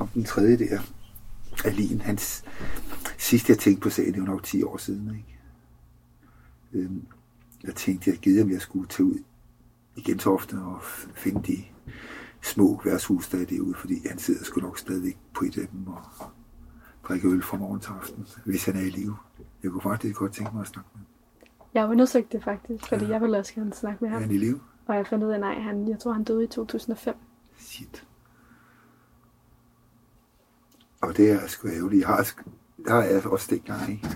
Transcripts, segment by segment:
ham den tredje der, Alin, hans sidste jeg tænkte på sagen, det var nok 10 år siden. Ikke? Øhm, jeg tænkte, jeg gider, om jeg skulle tage ud i Gentofte og finde de små værtshus, der er derude, fordi han sidder sgu nok stadigvæk på et af dem og drikker øl fra morgen til aften, hvis han er i live. Jeg kunne faktisk godt tænke mig at snakke med ham. Jeg har undersøgt det faktisk, fordi ja. jeg ville også gerne snakke med Er ham. han i live? Og jeg fandt ud af, nej, han, jeg tror, han døde i 2005. Shit. Og det er sgu ærgerligt. Jeg har, der er jeg også dengang, ikke?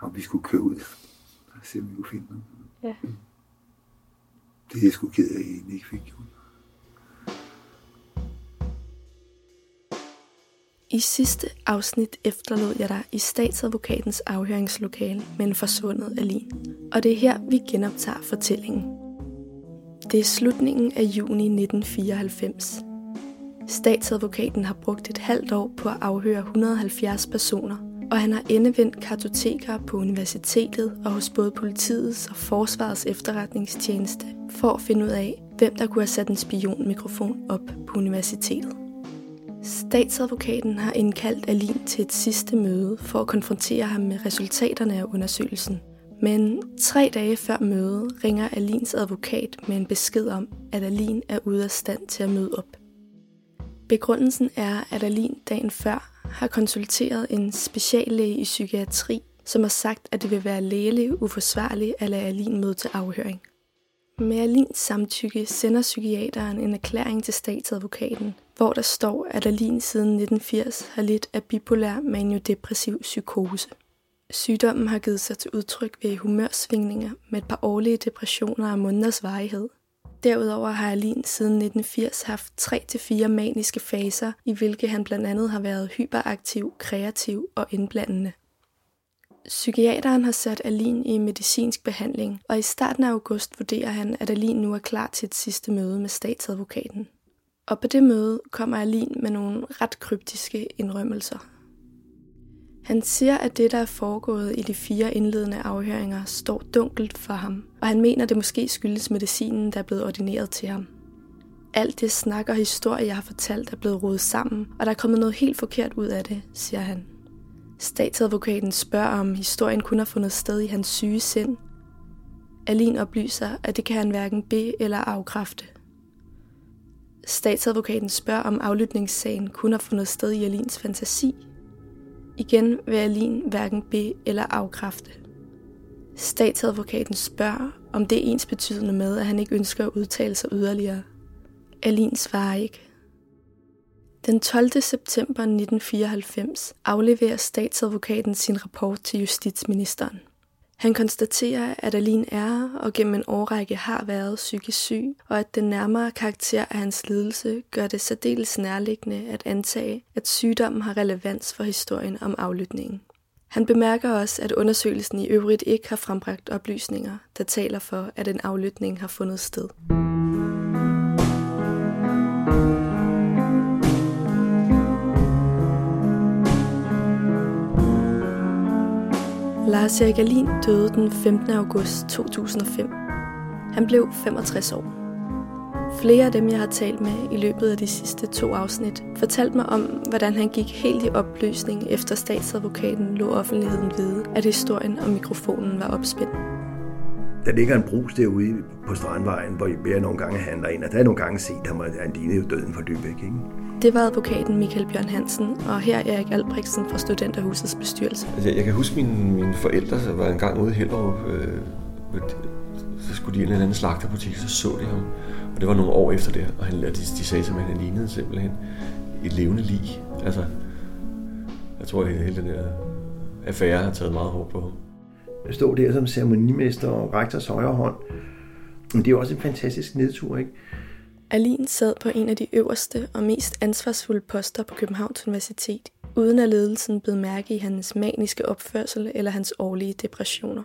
om vi skulle køre ud og se, om vi kunne finde ham. Ja. Det er jeg sgu ked af, at jeg egentlig ikke fik gjort. I sidste afsnit efterlod jeg dig i statsadvokatens afhøringslokale med en forsvundet Alin. Og det er her, vi genoptager fortællingen. Det er slutningen af juni 1994. Statsadvokaten har brugt et halvt år på at afhøre 170 personer, og han har endevendt kartoteker på universitetet og hos både politiets og forsvarets efterretningstjeneste for at finde ud af, hvem der kunne have sat en spionmikrofon op på universitetet. Statsadvokaten har indkaldt Alin til et sidste møde for at konfrontere ham med resultaterne af undersøgelsen. Men tre dage før mødet ringer Alins advokat med en besked om, at Alin er ude af stand til at møde op. Begrundelsen er, at Alin dagen før har konsulteret en speciallæge i psykiatri, som har sagt, at det vil være lægeligt uforsvarligt at lade Alin møde til afhøring. Med Alins samtykke sender psykiateren en erklæring til statsadvokaten, hvor der står, at Alin siden 1980 har lidt af bipolær maniodepressiv psykose. Sygdommen har givet sig til udtryk ved humørsvingninger med et par årlige depressioner af måneders varighed. Derudover har Alin siden 1980 haft 3-4 maniske faser, i hvilke han blandt andet har været hyperaktiv, kreativ og indblandende. Psykiateren har sat Alin i medicinsk behandling, og i starten af august vurderer han, at Alin nu er klar til et sidste møde med statsadvokaten. Og på det møde kommer Alin med nogle ret kryptiske indrømmelser. Han siger, at det, der er foregået i de fire indledende afhøringer, står dunkelt for ham, og han mener, det måske skyldes medicinen, der er blevet ordineret til ham. Alt det snak og historie, jeg har fortalt, er blevet rodet sammen, og der er kommet noget helt forkert ud af det, siger han. Statsadvokaten spørger, om historien kun har fundet sted i hans syge sind. Alin oplyser, at det kan han hverken be- eller afkræfte. Statsadvokaten spørger, om aflytningssagen kun har fundet sted i Alins fantasi. Igen vil Alin hverken be- eller afkræfte. Statsadvokaten spørger, om det er ens betydende med, at han ikke ønsker at udtale sig yderligere. Alin svarer ikke. Den 12. september 1994 afleverer statsadvokaten sin rapport til justitsministeren. Han konstaterer, at Alin er og gennem en årrække har været psykisk syg, og at den nærmere karakter af hans lidelse gør det særdeles nærliggende at antage, at sygdommen har relevans for historien om aflytningen. Han bemærker også, at undersøgelsen i øvrigt ikke har frembragt oplysninger, der taler for, at en aflytning har fundet sted. Lars Erik Alin døde den 15. august 2005. Han blev 65 år. Flere af dem, jeg har talt med i løbet af de sidste to afsnit, fortalte mig om, hvordan han gik helt i opløsning efter statsadvokaten lå offentligheden vide, at historien om mikrofonen var opspændt. Der ligger en brus derude på Strandvejen, hvor jeg nogle gange handler ind, og der er nogle gange set ham, og han lignede jo døden for Lübeck, ikke? Det var advokaten Michael Bjørn Hansen, og her er Erik Albrechtsen fra Studenterhusets bestyrelse. Altså, jeg kan huske, mine, mine forældre var en gang ude i Hellerup. Øh, så skulle de i en eller anden slagterbutik, så så de ham. Og det var nogle år efter det, og han, de, de sagde simpelthen, at han lignede simpelthen et levende lig. Altså, jeg tror, at hele den der affære har taget meget hårdt på ham stå der som ceremonimester og rektors højre hånd. Men det er jo også en fantastisk nedtur, ikke? Alin sad på en af de øverste og mest ansvarsfulde poster på Københavns Universitet, uden at ledelsen blev mærke i hans maniske opførsel eller hans årlige depressioner.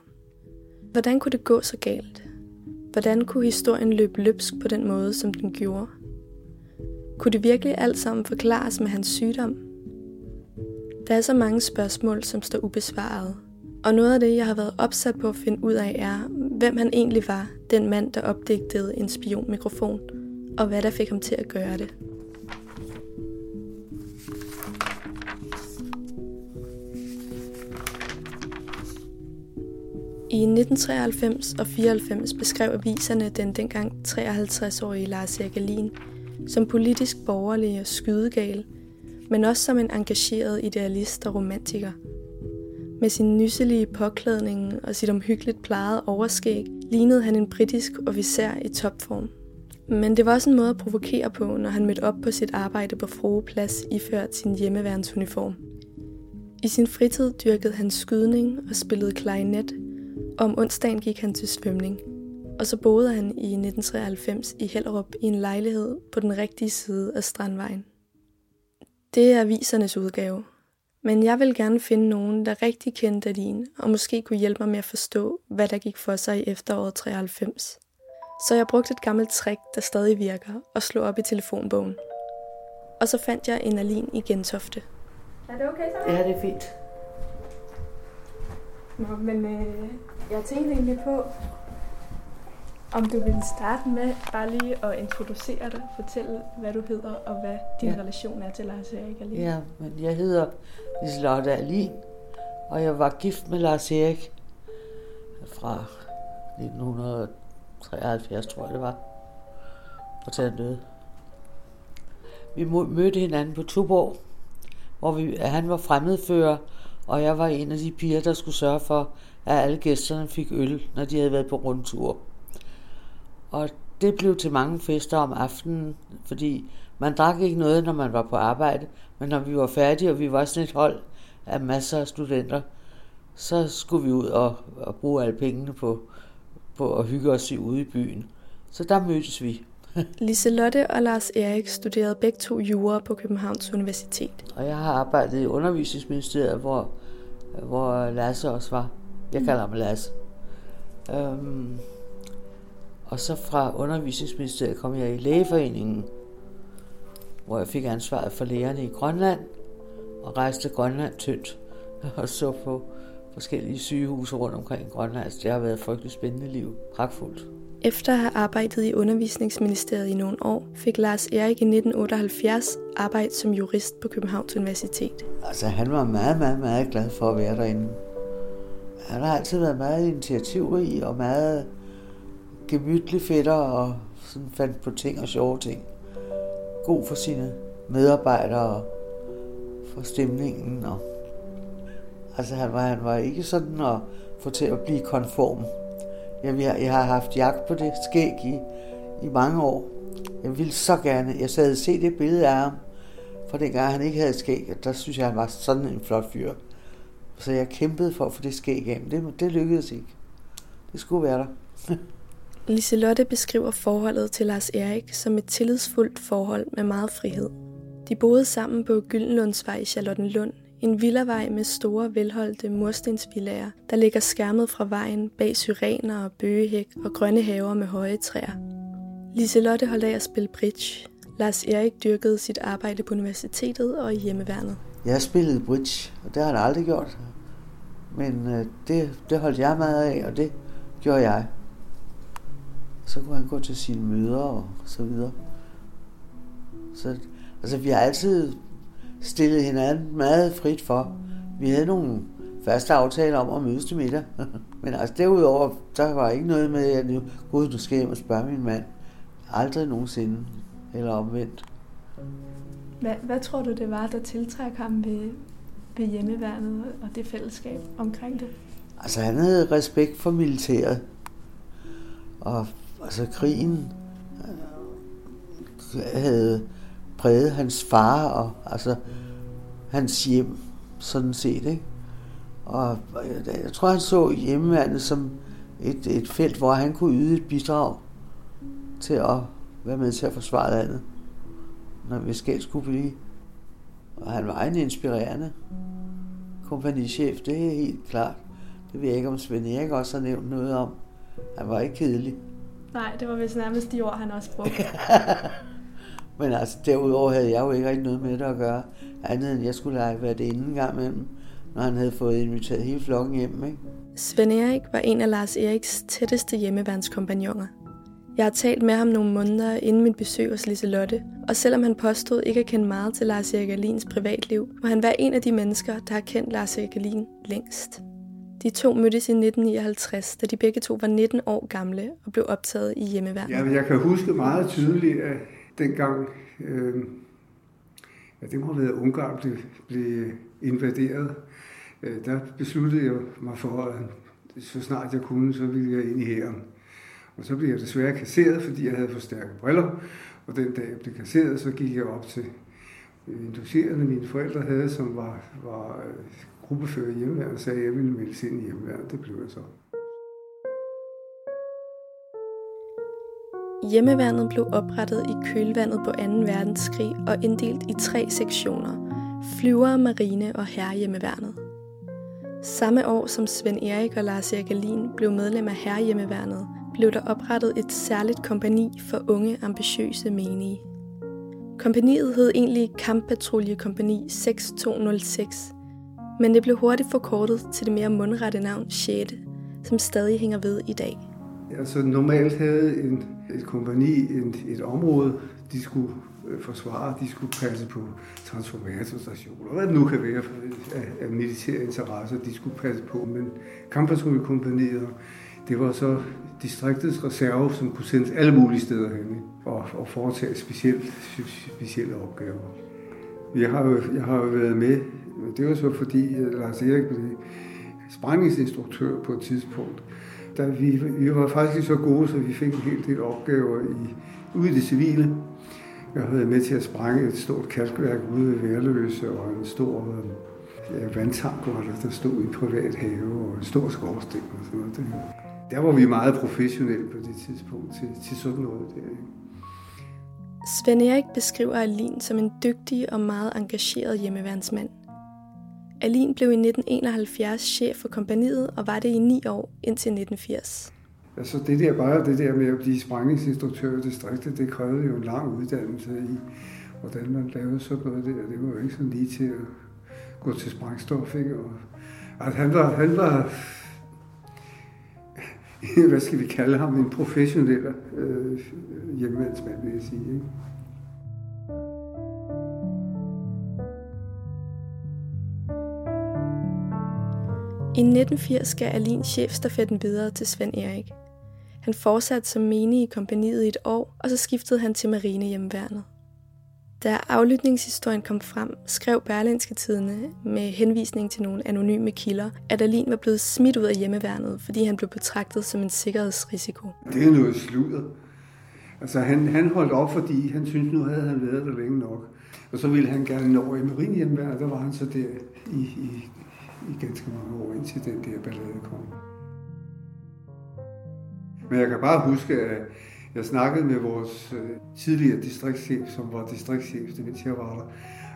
Hvordan kunne det gå så galt? Hvordan kunne historien løbe løbsk på den måde, som den gjorde? Kunne det virkelig alt sammen forklares med hans sygdom? Der er så mange spørgsmål, som står ubesvaret. Og noget af det, jeg har været opsat på at finde ud af, er, hvem han egentlig var, den mand, der opdigtede en spionmikrofon, og hvad der fik ham til at gøre det. I 1993 og 94 beskrev aviserne den dengang 53-årige Lars Jagelin som politisk borgerlig og skydegal, men også som en engageret idealist og romantiker – med sin nysselige påklædning og sit omhyggeligt plejede overskæg lignede han en britisk officer i topform. Men det var også en måde at provokere på, når han mødte op på sit arbejde på Frue Plads iført sin hjemmeværnsuniform. I sin fritid dyrkede han skydning og spillede klarinet, og om onsdagen gik han til svømning. Og så boede han i 1993 i Hellerup i en lejlighed på den rigtige side af Strandvejen. Det er avisernes udgave. Men jeg vil gerne finde nogen, der rigtig kendte Adin, og måske kunne hjælpe mig med at forstå, hvad der gik for sig i efteråret 93. Så jeg brugte et gammelt trick, der stadig virker, og slog op i telefonbogen. Og så fandt jeg en Alin i Gentofte. Er det okay så? Ja, det er fint. Nå, men øh, jeg tænkte egentlig på, om du vil starte med bare lige at introducere dig, fortælle, hvad du hedder, og hvad din ja. Relation er til Lars Erik Alin. Ja, men jeg hedder Liselotte Alin, og jeg var gift med Lars Erik fra 1973, tror jeg det var, og til han døde. Vi mødte hinanden på Tuborg, hvor vi, han var fremmedfører, og jeg var en af de piger, der skulle sørge for, at alle gæsterne fik øl, når de havde været på rundtur. Og det blev til mange fester om aftenen, fordi man drak ikke noget, når man var på arbejde, men når vi var færdige, og vi var sådan et hold af masser af studenter, så skulle vi ud og, og bruge alle pengene på, på at hygge os i ude i byen. Så der mødtes vi. Liselotte og Lars Erik studerede begge to jura på Københavns Universitet. Og jeg har arbejdet i undervisningsministeriet, hvor, hvor Lasse også var. Jeg kalder ham Lasse. Øhm, og så fra undervisningsministeriet kom jeg i lægeforeningen, hvor jeg fik ansvaret for lægerne i Grønland, og rejste Grønland tyndt og så på forskellige sygehuse rundt omkring Grønland. Så det har været et frygteligt spændende liv. Pragtfuldt. Efter at have arbejdet i undervisningsministeriet i nogle år, fik Lars Erik i 1978 arbejde som jurist på Københavns Universitet. Altså, han var meget, meget, meget glad for at være derinde. Han har altid været meget initiativrig og meget gemytlig fætter og sådan fandt på ting og sjove ting. God for sine medarbejdere og for stemningen. Og altså, han var, han var ikke sådan at få til at blive konform. Jeg, jeg, jeg har haft jagt på det skæg i, i mange år. Jeg ville så gerne, jeg sad og se det billede af ham, for dengang han ikke havde skæg, og der synes jeg, han var sådan en flot fyr. Så jeg kæmpede for at få det skæg af, men det, det lykkedes ikke. Det skulle være der. Liselotte beskriver forholdet til Lars Erik som et tillidsfuldt forhold med meget frihed. De boede sammen på Gyldenlundsvej i Charlottenlund, en villavej med store, velholdte murstensvillager, der ligger skærmet fra vejen bag syrener og bøgehæk og grønne haver med høje træer. Liselotte holdt af at spille bridge. Lars Erik dyrkede sit arbejde på universitetet og i hjemmeværnet. Jeg spillede bridge, og det har han aldrig gjort. Men øh, det, det holdt jeg meget af, og det gjorde jeg. Så kunne han gå til sine møder og så videre. Så, altså, vi har altid stillet hinanden meget frit for. Vi havde nogle faste aftaler om at mødes til middag. Men altså derudover, der var ikke noget med, at nu, gud, du skal hjem og spørge min mand. Aldrig nogensinde. Eller omvendt. Hvad, hvad tror du, det var, der tiltræk ham ved, ved hjemmeværnet og det fællesskab omkring det? Altså han havde respekt for militæret. Og altså krigen øh, havde præget hans far og altså hans hjem sådan set, ikke? Og jeg, jeg tror, han så hjemmeværnet som et, et felt, hvor han kunne yde et bidrag til at være med til at forsvare landet, når vi skal skulle blive. Og han var en inspirerende kompagnichef, det er helt klart. Det ved jeg ikke, om Svend Erik også har nævnt noget om. Han var ikke kedelig. Nej, det var vist nærmest de ord, han også brugte. Men altså, derudover havde jeg jo ikke rigtig noget med det at gøre. Andet end jeg skulle lege været det inden gang imellem, når han havde fået inviteret hele flokken hjem, ikke? Svend Erik var en af Lars Eriks tætteste hjemmeværnskompagnoner. Jeg har talt med ham nogle måneder inden mit besøg hos Liselotte, og selvom han påstod ikke at kende meget til Lars Erik Alins privatliv, var han være en af de mennesker, der har kendt Lars Erik Alin længst. De to mødtes i 1959, da de begge to var 19 år gamle og blev optaget i hjemmeværnet. Ja, jeg kan huske meget tydeligt, at dengang, øh, ja, det må have været Ungarn blev, blev invaderet, øh, der besluttede jeg mig for, at så snart jeg kunne, så ville jeg ind i hæren. Og så blev jeg desværre kasseret, fordi jeg havde for stærke briller. Og den dag jeg blev kasseret, så gik jeg op til inducerende mine forældre havde, som var, var øh, gruppefører i hjemmeværnet, sagde, at jeg ville melde ind i hjemmeværnet. Det blev jeg så. Hjemmeværnet blev oprettet i kølvandet på 2. verdenskrig og inddelt i tre sektioner. Flyvere, marine og herrehjemmeværnet. Samme år som Svend Erik og Lars Erik Alin blev medlem af herrehjemmeværnet, blev der oprettet et særligt kompani for unge, ambitiøse menige. Kompaniet hed egentlig Kamppatruljekompani 6206, men det blev hurtigt forkortet til det mere mundrette navn 6., som stadig hænger ved i dag. Altså normalt havde en, et kompani en, et område, de skulle øh, forsvare, de skulle passe på transformatorstationer, hvad det nu kan være af, af militære interesser, de skulle passe på. Men kamppatruljekompaniet, det var så distriktets reserve, som kunne sendes alle mulige steder hen og, og foretage specielt, specielle opgaver. Jeg har, jo, jeg har jo været med, det var så fordi øh, Lars Erik blev sprængningsinstruktør på et tidspunkt. Da vi, vi var faktisk så gode, så vi fik en hel del opgaver i, ude i det civile. Jeg havde med til at sprænge et stort kalkværk ude ved Værløse og en stor øh, ja, vandtank, der, der stod i en privat have og en stor skorsten og sådan noget. Der var vi meget professionelle på det tidspunkt til, til sådan noget der. Svend Erik beskriver Alin som en dygtig og meget engageret hjemmeværnsmand. Alin blev i 1971 chef for kompaniet og var det i ni år indtil 1980. Altså det der bare det der med at blive sprængningsinstruktør i distriktet, det krævede jo en lang uddannelse i, hvordan man lavede sådan noget der. Det var jo ikke sådan lige til at gå til sprængstof, ikke? Og, altså han var, han var hvad skal vi kalde ham, en professionel øh, hjemmandsmand, vil jeg sige. Ikke? I 1980 gav Alin chefstafetten videre til Svend Erik. Han fortsatte som menig i kompaniet i et år, og så skiftede han til marinehjemmeværnet. Da aflytningshistorien kom frem, skrev Berlinske Tidene med henvisning til nogle anonyme kilder, at Alin var blevet smidt ud af hjemmeværnet, fordi han blev betragtet som en sikkerhedsrisiko. Det er noget sludder. Altså han, han holdt op, fordi han syntes, nu havde han været der længe nok. Og så ville han gerne nå i marinehjemmeværnet, der var han så der i, i, i ganske mange år, indtil den der ballade kom. Men jeg kan bare huske, at jeg snakkede med vores øh, tidligere distriktschef, som var distriktschef, det mens jeg var der.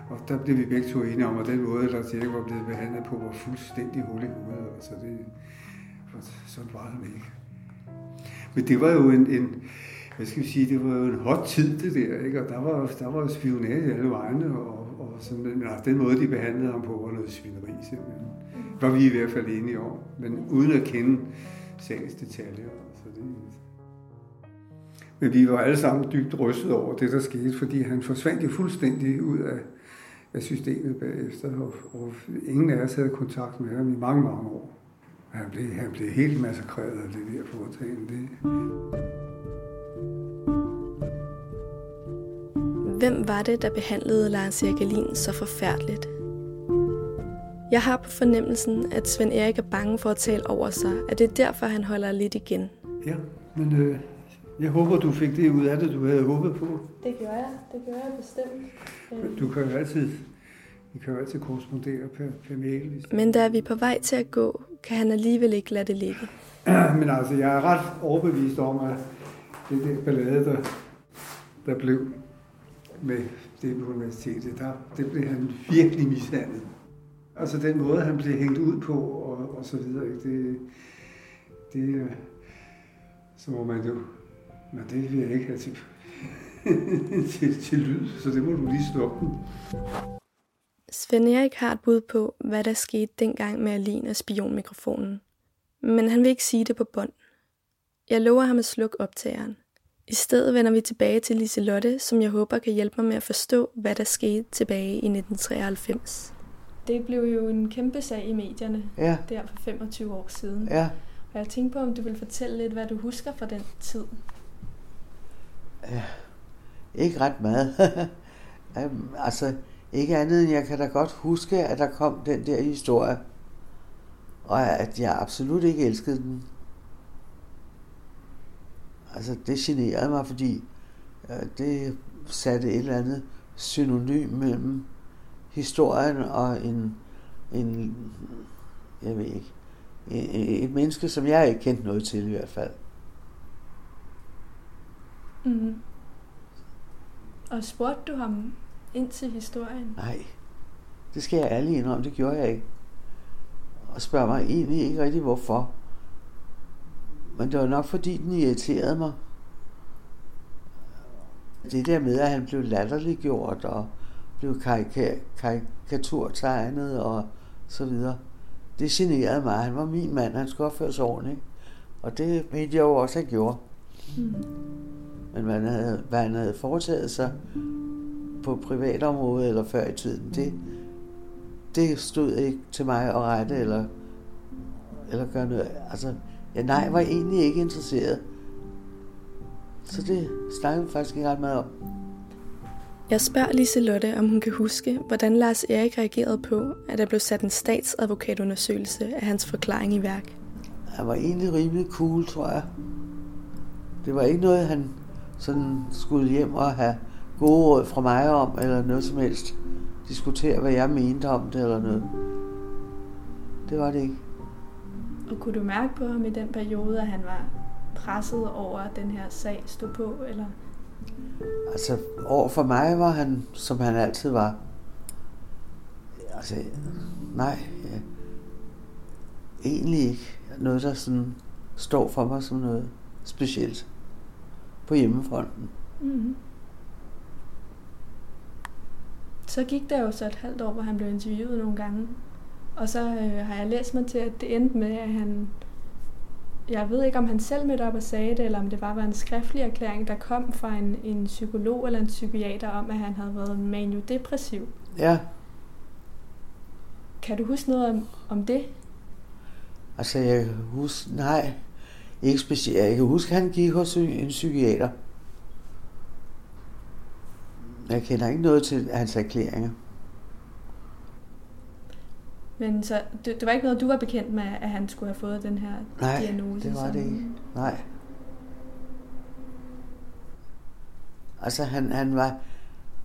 Og der blev vi begge to enige om, at den måde, der Erik var blevet behandlet på, var fuldstændig hul i hovedet. Altså det, sådan var han ikke. Men det var jo en, en, hvad skal vi sige, det var jo en hot tid, det der, ikke? Og der var, der var spionage alle vegne, og, og sådan, men altså, den måde, de behandlede ham på, var noget svineri, simpelthen. Var vi i hvert fald enige om, men uden at kende sagens detaljer. Så det, men vi var alle sammen dybt rystet over det, der skete, fordi han forsvandt jo fuldstændig ud af, af systemet bagefter, og, og ingen af os havde kontakt med ham i mange, mange år. Han blev, han blev helt massakreret af det der foretagende. Det. Hvem var det, der behandlede Lars Erik så forfærdeligt? Jeg har på fornemmelsen, at Svend Erik er bange for at tale over sig, at det er derfor, han holder lidt igen. Ja, men øh, jeg håber, du fik det ud af det, du havde håbet på. Det gør jeg. Det gør jeg bestemt. Du kan jo altid, vi kan jo altid korrespondere per, per mail. Hvis Men da vi er på vej til at gå, kan han alligevel ikke lade det ligge. Men altså, jeg er ret overbevist om, at det der ballade, der, der blev med det på universitetet, der, det blev han virkelig mishandlet. Altså den måde, han blev hængt ud på, og, og så videre, ikke? det, det, så må man jo men det vil jeg ikke have til, til, til lyd, så det må du lige stoppe. Svend Erik har et bud på, hvad der skete dengang med Alin og spionmikrofonen. Men han vil ikke sige det på bånd. Jeg lover ham at slukke optageren. I stedet vender vi tilbage til Liselotte, som jeg håber kan hjælpe mig med at forstå, hvad der skete tilbage i 1993. Det blev jo en kæmpe sag i medierne Ja, der for 25 år siden. ja. Og jeg tænkte på, om du vil fortælle lidt, hvad du husker fra den tid. Ikke ret meget. Øhm, altså, ikke andet end jeg kan da godt huske, at der kom den der historie. Og at jeg absolut ikke elskede den. Altså, det generede mig, fordi øh, det satte et eller andet synonym mellem historien og en, en jeg ved ikke, et, menneske, som jeg ikke kendte noget til i hvert fald. Mm. Og spurgte du ham ind til historien? Nej, det skal jeg ærligt indrømme, det gjorde jeg ikke. Og spørger mig egentlig ikke rigtig hvorfor. Men det var nok fordi, den irriterede mig. Det der med, at han blev latterliggjort og blev karika- karikaturtegnet og så videre. Det generede mig. Han var min mand, han skulle opføre sig ordentligt. Og det mente jeg jo også, at han gjorde. Mm. Men hvad han havde, hvad han havde foretaget sig på privatområdet eller før i tiden, det, det stod ikke til mig at rette eller, eller gøre noget. Altså, ja, nej, var egentlig ikke interesseret. Så det snakkede vi faktisk ikke ret meget om. Jeg spørger Liselotte, om hun kan huske, hvordan Lars Erik reagerede på, at der blev sat en statsadvokatundersøgelse af hans forklaring i værk. Han var egentlig rimelig cool, tror jeg. Det var ikke noget, han sådan skulle hjem og have gode råd fra mig om, eller noget som helst. Diskutere, hvad jeg mente om det, eller noget. Det var det ikke. Og kunne du mærke på ham i den periode, at han var presset over, at den her sag stod på? Eller? Altså, over for mig var han, som han altid var. Altså, nej. Ja. Egentlig ikke noget, der sådan står for mig som noget specielt på hjemmefronten. Mm. Så gik der jo så et halvt år, hvor han blev interviewet nogle gange. Og så øh, har jeg læst mig til, at det endte med, at han... Jeg ved ikke, om han selv mødte op og sagde det, eller om det bare var en skriftlig erklæring, der kom fra en, en psykolog eller en psykiater om, at han havde været maniodepressiv. Ja, Kan du huske noget om, om det? altså jeg kan huske, nej, ikke specielt. Jeg kan huske, at han gik hos en psykiater. Jeg kender ikke noget til hans erklæringer. Men så, det, det var ikke noget, du var bekendt med, at han skulle have fået den her Nej, diagnose? det var det ikke. Nej. Altså han, han var,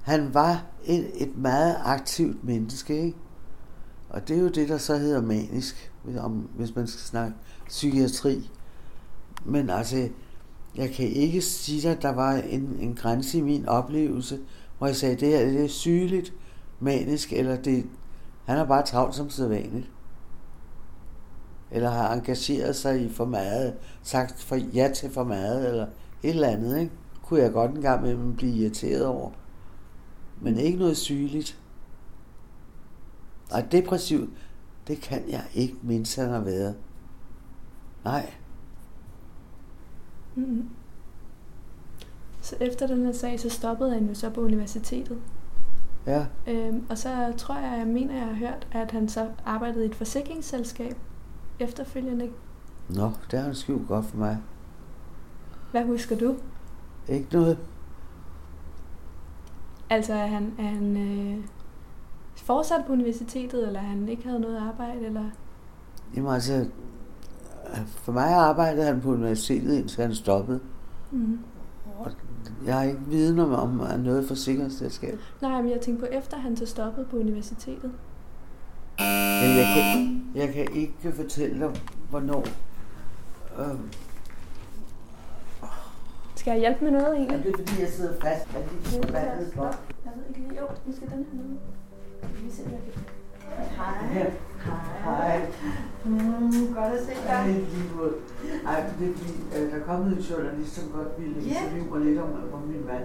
han var et, et meget aktivt menneske, ikke? Og det er jo det, der så hedder manisk, hvis- om, hvis man skal snakke psykiatri. Men altså, jeg kan ikke sige dig, at der var en, en grænse i min oplevelse, hvor jeg sagde, det her det er sygeligt, manisk, eller det, han har bare travlt som sædvanligt eller har engageret sig i for meget, sagt for ja til for meget, eller et eller andet, ikke? kunne jeg godt engang med blive irriteret over. Men ikke noget sygeligt. Og depressiv, det kan jeg ikke mindst, han har været. Nej, Mm. Så efter den her sag, så stoppede han jo så på universitetet ja, Øhm, og så tror jeg, jeg mener, jeg har hørt, at han så arbejdede i et forsikringsselskab efterfølgende. nå, det har han skjult godt for mig. Hvad husker du? Ikke noget. Altså, er han, er han øh, fortsat på universitetet, eller han ikke havde noget arbejde, eller... Jamen altså, for mig arbejdede han på universitetet, indtil han stoppede. Mm. Og jeg har ikke viden om, om noget forsikringsselskab. Nej, men jeg tænkte på, efter han så stoppede på universitetet. Men jeg kan, jeg kan ikke fortælle dig, hvornår. Øh, Skal jeg hjælpe med noget er egentlig? det fordi, jeg sidder fast forbandede Stop. blok? Jeg ved ikke lige. Jo, nu skal den her med. Jeg kan lige se, om jeg kan... Her. Hej. Mm, godt at se dig. lige. Ej, det er fordi, øh, der er kommet en journalist, som godt ville Ja. interviewe mig lidt om, om min mand.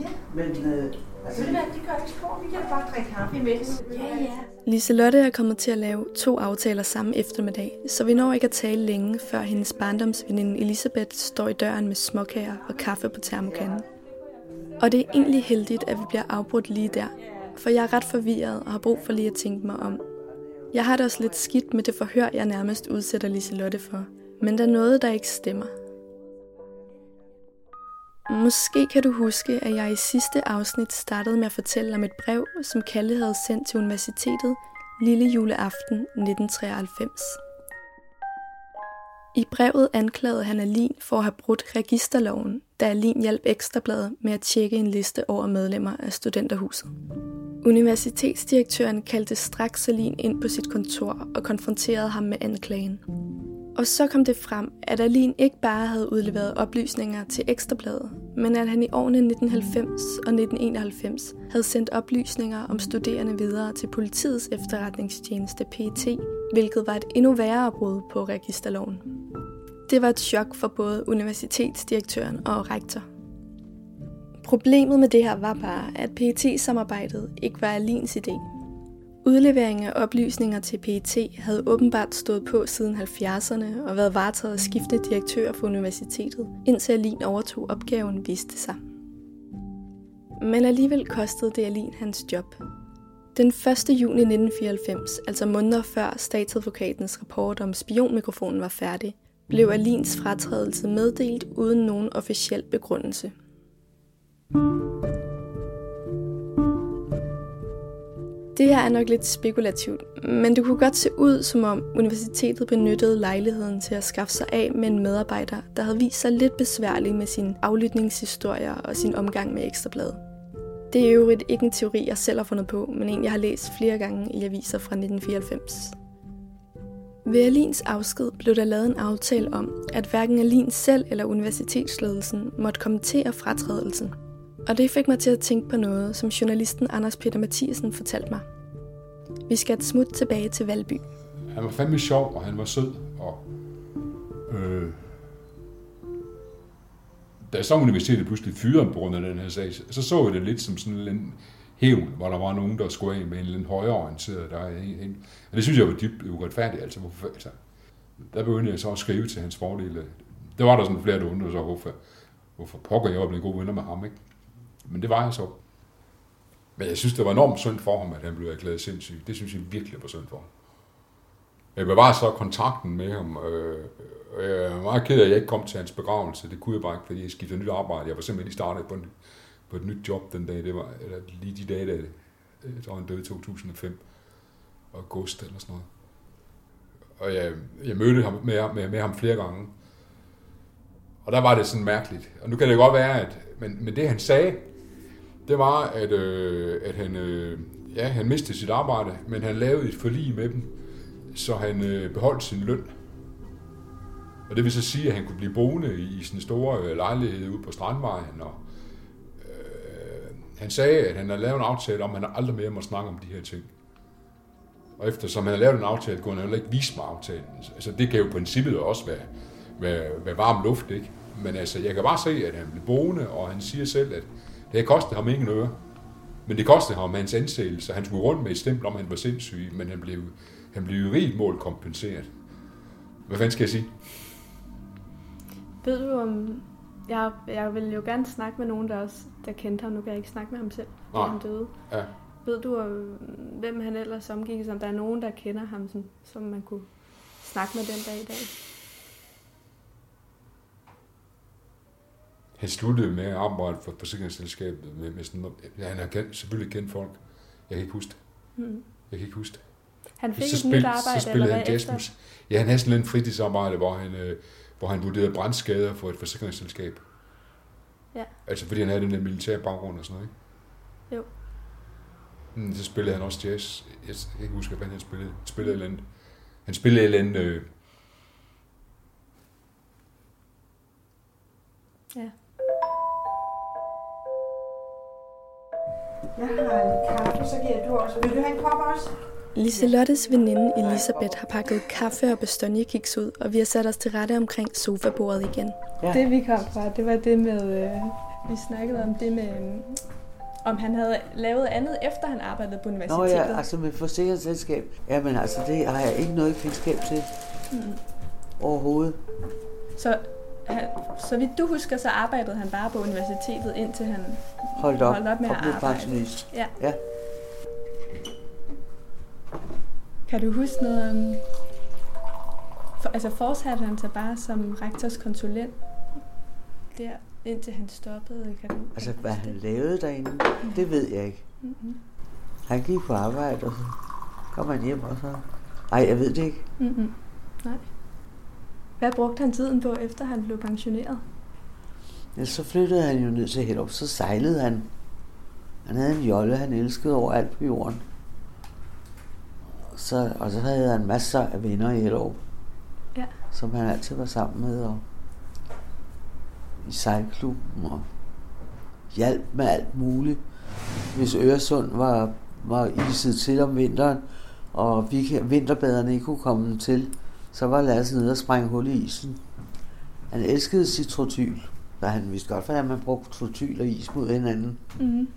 Ja, Men øh, altså, ved du hvad, det gør ikke spor. Vi kan da bare drikke kaffe imens. Ja, ja. Liselotte er kommet til at lave to aftaler samme eftermiddag, så vi når ikke at tale længe, før hendes barndomsveninde Elisabeth står i døren med småkager og kaffe på termokanden. Og det er egentlig heldigt, at vi bliver afbrudt lige der, for jeg er ret forvirret og har brug for lige at tænke mig om. Jeg har det også lidt skidt med det forhør, jeg nærmest udsætter Liselotte for. Men der er noget, der ikke stemmer. Måske kan du huske, at jeg i sidste afsnit startede med at fortælle om et brev, som Kalle havde sendt til universitetet lille juleaften 1993. I brevet anklagede han Alin for at have brudt registerloven, da Alin hjalp Ekstrabladet med at tjekke en liste over medlemmer af studenterhuset. Universitetsdirektøren kaldte straks Alin ind på sit kontor og konfronterede ham med anklagen. Og så kom det frem, at Alin ikke bare havde udleveret oplysninger til Ekstrabladet, men at han i årene 1990 og 1991 havde sendt oplysninger om studerende videre til politiets efterretningstjeneste PET, hvilket var et endnu værre brud på registerloven. Det var et chok for både universitetsdirektøren og rektor. Problemet med det her var bare, at PET-samarbejdet ikke var Alins idé, Udlevering af oplysninger til PET havde åbenbart stået på siden 70'erne og været varetaget af skiftende direktører for universitetet, indtil Alin overtog opgaven, viste sig. Men alligevel kostede det Alin hans job. Den 1. juni 1994, altså måneder før statsadvokatens rapport om spionmikrofonen var færdig, blev Alins fratrædelse meddelt uden nogen officiel begrundelse. Det her er nok lidt spekulativt, men det kunne godt se ud, som om universitetet benyttede lejligheden til at skaffe sig af med en medarbejder, der havde vist sig lidt besværlig med sine aflytningshistorier og sin omgang med Ekstrabladet. Det er jo ikke en teori, jeg selv har fundet på, men en, jeg har læst flere gange i aviser fra 1994. Ved Alins afsked blev der lavet en aftale om, at hverken Alin selv eller universitetsledelsen måtte kommentere fratrædelsen – og det fik mig til at tænke på noget, som journalisten Anders Peter Mathiesen fortalte mig. Vi skal et smut tilbage til Valby. Han var fandme sjov, og han var sød. Og, øh, da så universitetet pludselig fyrede på grund af den her sag, så så jeg det lidt som sådan en hævn, hvor der var nogen, der skulle af med en lidt højreorienteret. Der, en, og det synes jeg var dybt uretfærdigt. Altså, hvorfor, altså, der begyndte jeg så at skrive til hans fordele. Øh, der var der sådan flere, der undrede sig, hvorfor, hvorfor pokker jeg var blevet gode venner med ham, ikke? Men det var jeg så. Men jeg synes, det var enormt synd for ham, at han blev erklæret sindssyg. Det synes jeg virkelig var synd for ham. Jeg bevarede så kontakten med ham. Øh, jeg er meget ked af, at jeg ikke kom til hans begravelse. Det kunne jeg bare ikke, fordi jeg skiftede nyt arbejde. Jeg var simpelthen lige startet på, en, på et nyt job den dag. Det var eller lige de dage, da øh, var han døde i 2005. August eller sådan noget. Og jeg, jeg mødte ham med, med, med ham flere gange. Og der var det sådan mærkeligt. Og nu kan det godt være, at men, men det han sagde, det var, at, øh, at han, øh, ja, han mistede sit arbejde, men han lavede et forlig med dem, så han øh, beholdt sin løn. Og det vil så sige, at han kunne blive boende i, i sin store øh, lejlighed ude på Strandvejen. Og, øh, han sagde, at han havde lavet en aftale om, at han aldrig mere må snakke om de her ting. Og eftersom han havde lavet en aftale, kunne han heller ikke vise mig aftalen. Altså, det kan jo i princippet også være, være, være varm luft, ikke? Men altså, jeg kan bare se, at han blev boende, og han siger selv, at det har kostet ham ingen øre. Men det kostede ham hans ansættelse. Han skulle rundt med et stempel om, at han var sindssyg, men han blev, han blev i rigt mål kompenseret. Hvad fanden skal jeg sige? Ved du om... Jeg, jeg vil jo gerne snakke med nogen, der også der kendte ham. Nu kan jeg ikke snakke med ham selv, da han døde. Ja. Ved du, om, hvem han ellers omgik? Om der er nogen, der kender ham, som, som man kunne snakke med den dag i dag? han sluttede med at arbejde for forsikringsselskabet med, med sådan ja, han har kendt, selvfølgelig kendt folk. Jeg kan ikke huske det. Mm. Jeg kan ikke huske det. Han fik så et spil, nyt arbejde, så spillede han jazzmus. Ja, han havde sådan en fritidsarbejde, hvor han, øh, hvor han vurderede brandskader for et forsikringsselskab. Ja. Altså fordi han havde den der militære baggrund og sådan noget, ikke? Jo. Mm, så spillede han også jazz. Jeg kan ikke huske, hvad han spillede. Han spillede et eller andet. Han spillede et eller andet... Øh... Ja. Jeg har kaffe, så giver du også. Vil du have en kop også? Liselottes veninde Elisabeth har pakket kaffe og bestonjekiks ud, og vi har sat os til rette omkring sofabordet igen. Ja. Det vi kom fra, det var det med, øh, vi snakkede om det med, øh, om han havde lavet andet, efter han arbejdede på universitetet. Nå ja, altså med forsikringsselskab. Jamen altså, det har jeg ikke noget kendskab til. Mm. Overhovedet. Så han, så vidt du husker, så arbejdede han bare på universitetet, indtil han holdt op, holdt op med at arbejde. Pensionist. Ja. ja. Kan du huske noget om... For, altså fortsatte han sig bare som rektors konsulent der, indtil han stoppede? Kan du, Altså, hvad han lavede derinde, det ved jeg ikke. Mm-hmm. Han gik på arbejde, og så kom han hjem, og så... Ej, jeg ved det ikke. Mm-hmm. Nej. Hvad brugte han tiden på, efter han blev pensioneret? Ja, så flyttede han jo ned til Hellup, så sejlede han. Han havde en jolle, han elskede over alt på jorden. Så, og så havde han masser af venner i Hellup, Ja. som han altid var sammen med, og i sejlklubben, og hjalp med alt muligt. Hvis Øresund var, var iset til om vinteren, og vi, vinterbaderne ikke kunne komme til, så var Lasse nede og sprænge hul i isen. Han elskede sit trotyl, og han vidste godt, hvordan man brugte trotyl og is mod hinanden. Mm-hmm.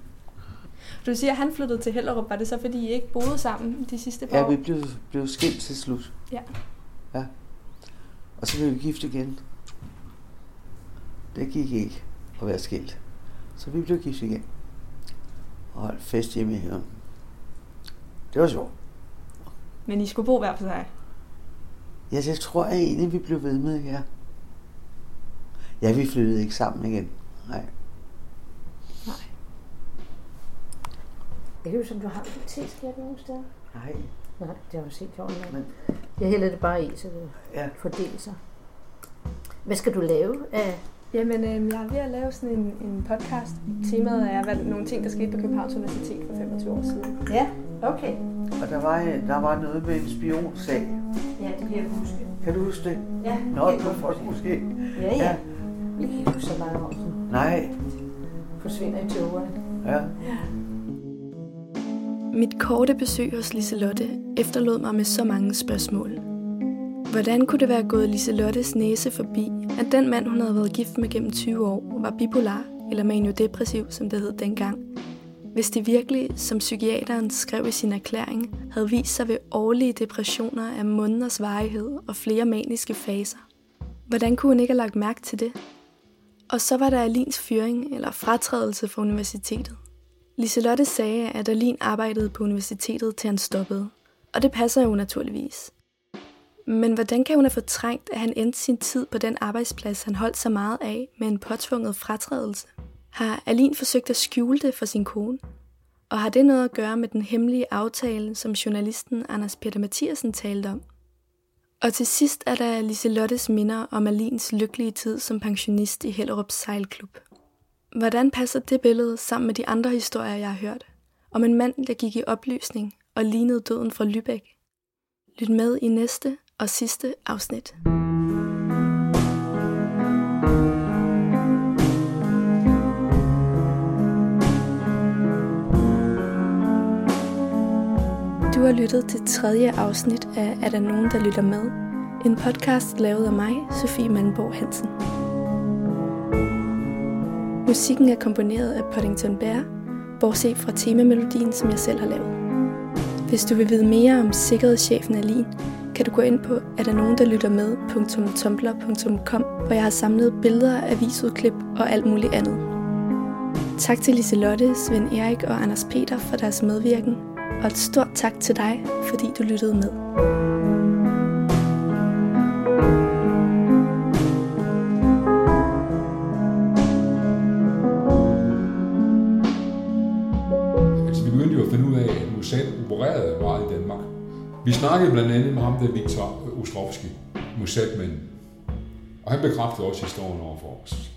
Du siger, at han flyttede til Hellerup. Var det så, fordi I ikke boede sammen de sidste par Ja, år? vi blev, blev skilt til slut. Ja. Ja. Og så blev vi gift igen. Det gik ikke at være skilt. Så vi blev gift igen. Og holdt fest hjemme i haven. Det var sjovt. Men I skulle bo hver for sig? Ja, det tror jeg egentlig, vi blev ved med, ja. Ja, vi flyttede ikke sammen igen. Nej. Jeg kan huske, om du har et teskært nogen steder. Nej. Nej, det har jeg set over Men jeg hælder det bare i, så det ja. fordeler sig. Hvad skal du lave af... Jamen, øh, jeg er ved at lave sådan en, en podcast. Temaet er hvad, nogle ting, der skete på Københavns Universitet for 25 år siden. Ja, okay. Og der var, der var noget med en spionsag. Ja, det kan jeg huske. Kan du huske det? Ja, Nå, det du kan jeg får huske. måske. Ja, ja. Vi kan ikke huske så mange år siden. Nej. Forsvinder i togerne. Ja. Mit korte besøg hos Liselotte efterlod mig med så mange spørgsmål. Hvordan kunne det være gået Liselottes næse forbi, at den mand, hun havde været gift med gennem 20 år, var bipolar eller maniodepressiv, som det hed dengang? Hvis det virkelig, som psykiateren skrev i sin erklæring, havde vist sig ved årlige depressioner af måneders varighed og flere maniske faser. Hvordan kunne hun ikke have lagt mærke til det? Og så var der Alins fyring eller fratrædelse fra universitetet. Liselotte sagde, at Alin arbejdede på universitetet til han stoppede. Og det passer jo naturligvis. Men hvordan kan hun have fortrængt, at han endte sin tid på den arbejdsplads, han holdt så meget af, med en påtvunget fratrædelse? Har Alin forsøgt at skjule det for sin kone? Og har det noget at gøre med den hemmelige aftale, som journalisten Anders Peter Mathiasen talte om? Og til sidst er der Liselottes minder om Alins lykkelige tid som pensionist i Hellerup Sejlklub. Hvordan passer det billede sammen med de andre historier, jeg har hørt? Om en mand, der gik i opløsning og lignede døden fra Lübeck. Lyt med i næste og sidste afsnit. Du har lyttet til tredje afsnit af Er der nogen, der lytter med? En podcast lavet af mig, Sofie Mandborg Hansen. Musikken er komponeret af Paddington Bear, bortset fra temamelodien, som jeg selv har lavet. Hvis du vil vide mere om sikkerhedschefen Alin, kan du gå ind på er der nogen, der lytter med.tumblr.com, hvor jeg har samlet billeder, avisudklip og alt muligt andet. Tak til Liselotte, Svend Erik og Anders Peter for deres medvirken, og et stort tak til dig, fordi du lyttede med. Snakkede blandt andet med ham, der Viktor Ostrovski, musetmanden. Og han bekræftede også historien over for os.